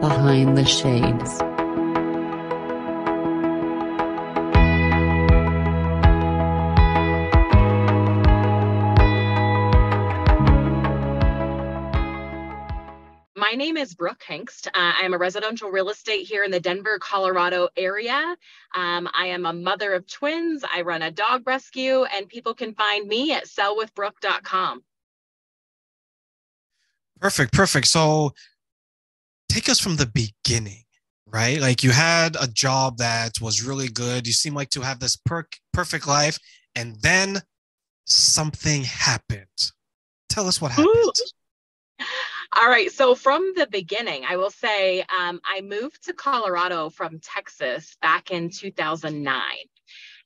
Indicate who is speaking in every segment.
Speaker 1: Behind the Shades.
Speaker 2: My name is Brooke Hengst. Uh, I'm a residential real estate here in the Denver, Colorado area. Um, I am a mother of twins. I run a dog rescue, and people can find me at sellwithbrooke.com.
Speaker 3: Perfect, perfect. So take us from the beginning, right? Like you had a job that was really good. You seem like to have this per- perfect life, and then something happened. Tell us what happened. Ooh.
Speaker 2: All right. So from the beginning, I will say um, I moved to Colorado from Texas back in 2009.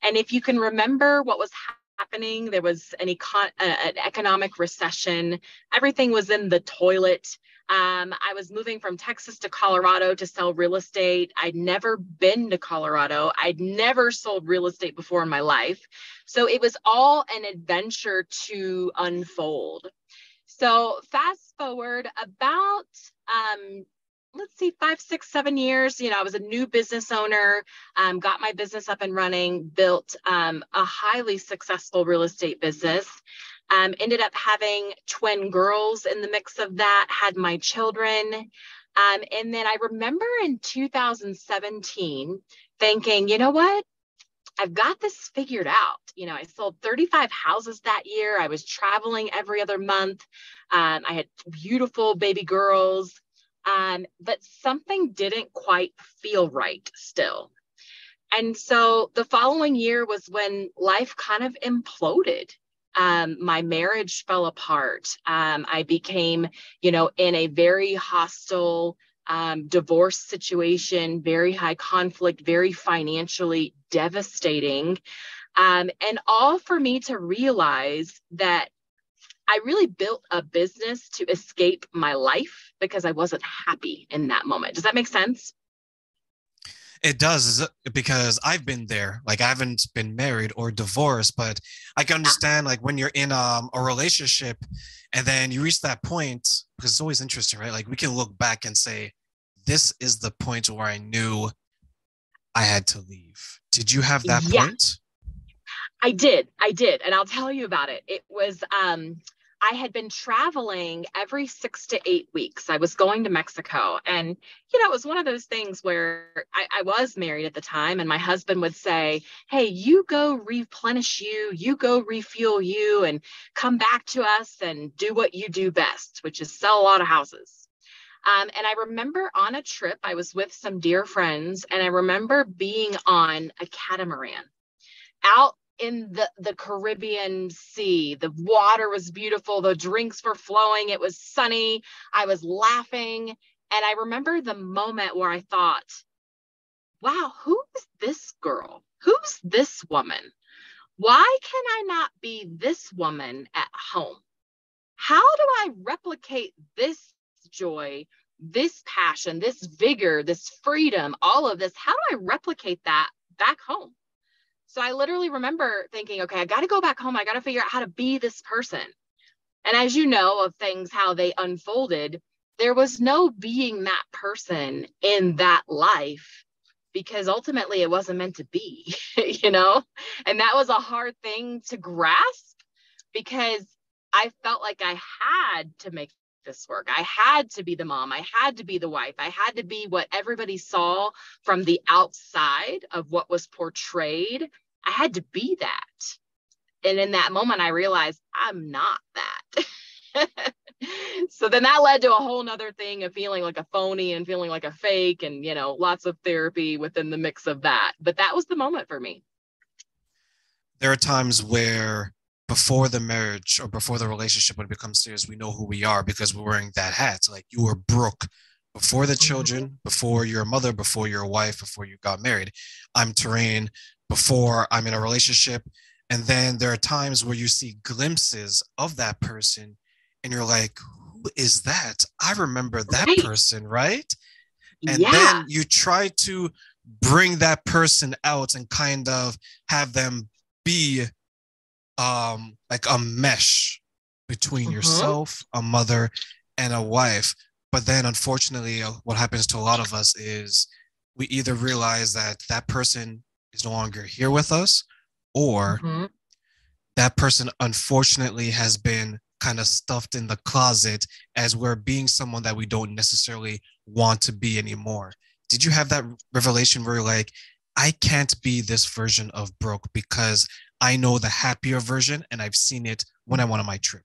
Speaker 2: And if you can remember what was happening, there was an, econ- uh, an economic recession. Everything was in the toilet. Um, I was moving from Texas to Colorado to sell real estate. I'd never been to Colorado. I'd never sold real estate before in my life. So it was all an adventure to unfold. So fast forward about um, let's see, five, six, seven years. You know, I was a new business owner, um, got my business up and running, built um, a highly successful real estate business. Um, ended up having twin girls in the mix of that, had my children. Um, and then I remember in 2017 thinking, you know what? I've got this figured out. You know, I sold 35 houses that year. I was traveling every other month. Um, I had beautiful baby girls, um, but something didn't quite feel right still. And so the following year was when life kind of imploded. Um, my marriage fell apart. Um, I became, you know, in a very hostile um, divorce situation, very high conflict, very financially devastating. Um, and all for me to realize that I really built a business to escape my life because I wasn't happy in that moment. Does that make sense?
Speaker 3: It does because I've been there. Like I haven't been married or divorced, but I can understand like when you're in um, a relationship and then you reach that point because it's always interesting, right? Like we can look back and say, this is the point where I knew I had to leave. Did you have that yeah. point?
Speaker 2: I did. I did. And I'll tell you about it. It was um I had been traveling every six to eight weeks. I was going to Mexico. And, you know, it was one of those things where I, I, was married at the time, and my husband would say, Hey, you go replenish you, you go refuel you, and come back to us and do what you do best, which is sell a lot of houses. Um, and I remember on a trip, I was with some dear friends, and I remember being on a catamaran out in the, the Caribbean Sea. The water was beautiful, the drinks were flowing, it was sunny, I was laughing. And I remember the moment where I thought, wow, who is this girl? Who's this woman? Why can I not be this woman at home? How do I replicate this joy, this passion, this vigor, this freedom, all of this? How do I replicate that back home? So I literally remember thinking, okay, I got to go back home. I got to figure out how to be this person. And as you know of things, how they unfolded, there was no being that person in that life because ultimately it wasn't meant to be, you know? And that was a hard thing to grasp because I felt like I had to make this work. I had to be the mom. I had to be the wife. I had to be what everybody saw from the outside of what was portrayed I had to be that. And in that moment, I realized I'm not that. so then that led to a whole nother thing of feeling like a phony and feeling like a fake and, you know, lots of therapy within the mix of that. But that was the moment for me.
Speaker 3: There are times where before the marriage or before the relationship when it becomes serious, we know who we are because we're wearing that hat. Like you were Brooke before the mm-hmm. children, before your mother, before your wife, before you got married. I'm Terrain before I'm in a relationship. And then there are times where you see glimpses of that person and you're like, who is that? I remember that right. person, right? And yeah. then you try to bring that person out and kind of have them be um like a mesh between uh-huh. yourself, a mother, and a wife. but then unfortunately uh, what happens to a lot of us is we either realize that that person is no longer here with us or
Speaker 2: Mhm.
Speaker 3: that person unfortunately has been kind of stuffed in the closet as we're being someone that we don't necessarily want to be anymore. Did you have that revelation where you're like, I can't be this version of Brooke because I know the happier version and I've seen it when I went on my trip?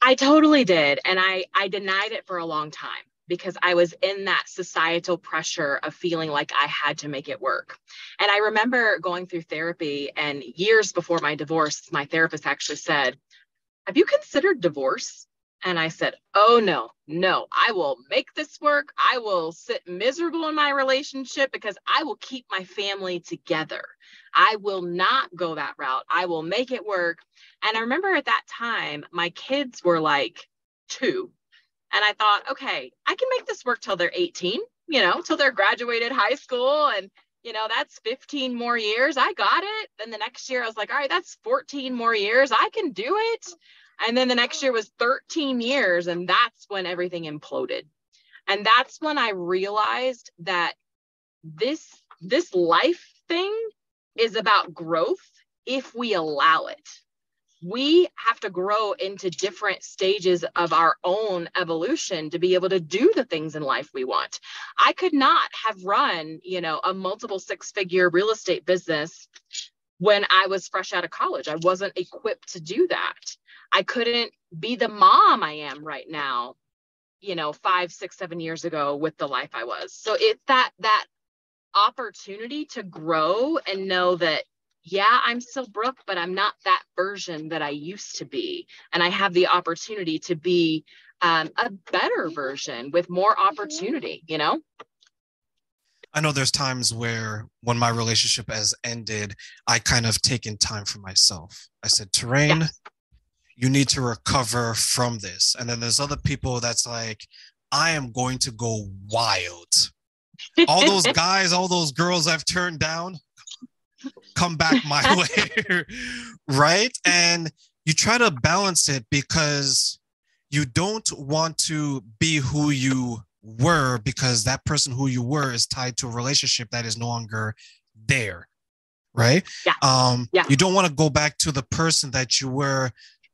Speaker 2: I totally did. And I, I denied it for a long time because I was in that societal pressure of feeling like I had to make it work. And I remember going through therapy, and years before my divorce, my therapist actually said, Have you considered divorce? And I said, Oh, no, no, I will make this work. I will sit miserable in my relationship because I will keep my family together. I will not go that route. I will make it work. And I remember at that time, my kids were like two. And I thought, okay, I can make this work till they're 18, you know, till they're graduated high school. And, you know, that's 15 more years. I got it. Then the next year, I was like, all right, that's 14 more years. I can do it. And then the next year was 13 years. And that's when everything imploded. And that's when I realized that this this life thing is about growth if we allow it we have to grow into different stages of our own evolution to be able to do the things in life we want. I could not have run, you know, a multiple six figure real estate business when I was fresh out of college. I wasn't equipped to do that. I couldn't be the mom I am right now, you know, five, six, seven years ago with the life I was. So it's that that opportunity to grow and know that yeah, I'm still Brooke, but I'm not that version that I used to be. And I have the opportunity to be um, a better version with more opportunity, you know?
Speaker 3: I know there's times where when my relationship has ended, I kind of taken time for myself. I said, Terrain,
Speaker 2: Yes.
Speaker 3: You need to recover from this. And then there's other people that's like, I am going to go wild. All those guys, all those girls I've turned down, come back my way. right. And you try to balance it because you don't want to be who you were because that person who you were is tied to a relationship that is no longer there. Right.
Speaker 2: Yeah.
Speaker 3: Um,
Speaker 2: Yeah.
Speaker 3: you don't want to go back to the person that you were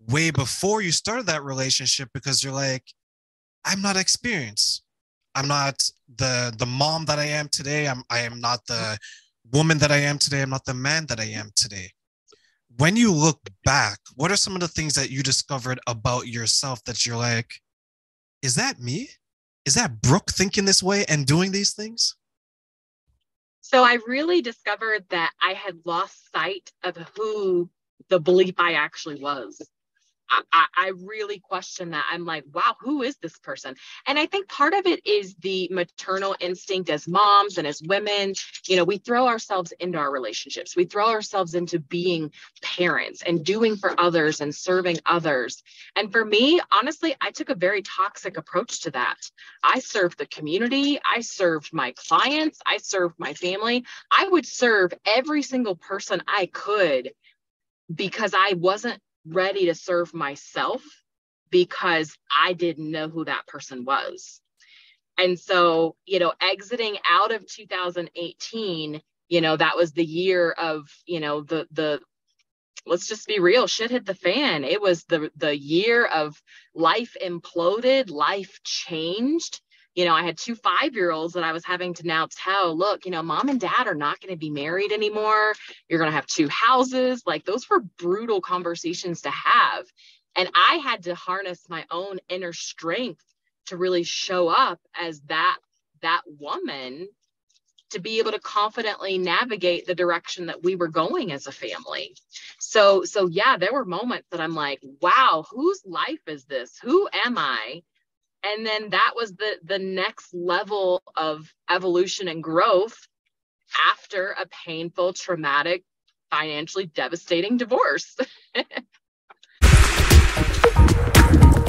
Speaker 3: way before you started that relationship because you're like, I'm not experienced. I'm not the the mom that I am today. I'm I am not the mm-hmm. woman that I am today. I'm not the man that I am today. When you look back, what are some of the things that you discovered about yourself that you're like, is that me? Is that Brooke thinking this way and doing these things?
Speaker 2: So I really discovered that I had lost sight of who the belief I actually was. I, I, really question that. I'm like, wow, who is this person? And I think part of it is the maternal instinct as moms and as women. You know, we throw ourselves into our relationships, we throw ourselves into being parents and doing for others and serving others. And for me, honestly, I took a very toxic approach to that. I served the community, I served my clients, I served my family. I would serve every single person I could because I wasn't ready to serve myself because I didn't know who that person was. And so, you know, exiting out of 2018, you know, that was the year of, you know, the the let's just be real, shit hit the fan. It was the the year of life imploded, life changed. You know, I had two five year olds that I was having to now tell, look, you know, mom and dad are not going to be married anymore. You're going to have two houses. Like those were brutal conversations to have. And I had to harness my own inner strength to really show up as that that woman to be able to confidently navigate the direction that we were going as a family. So so yeah, there were moments that I'm like, wow, whose life is this? Who am I? and then that was the the next level of evolution and growth after a painful traumatic financially devastating divorce.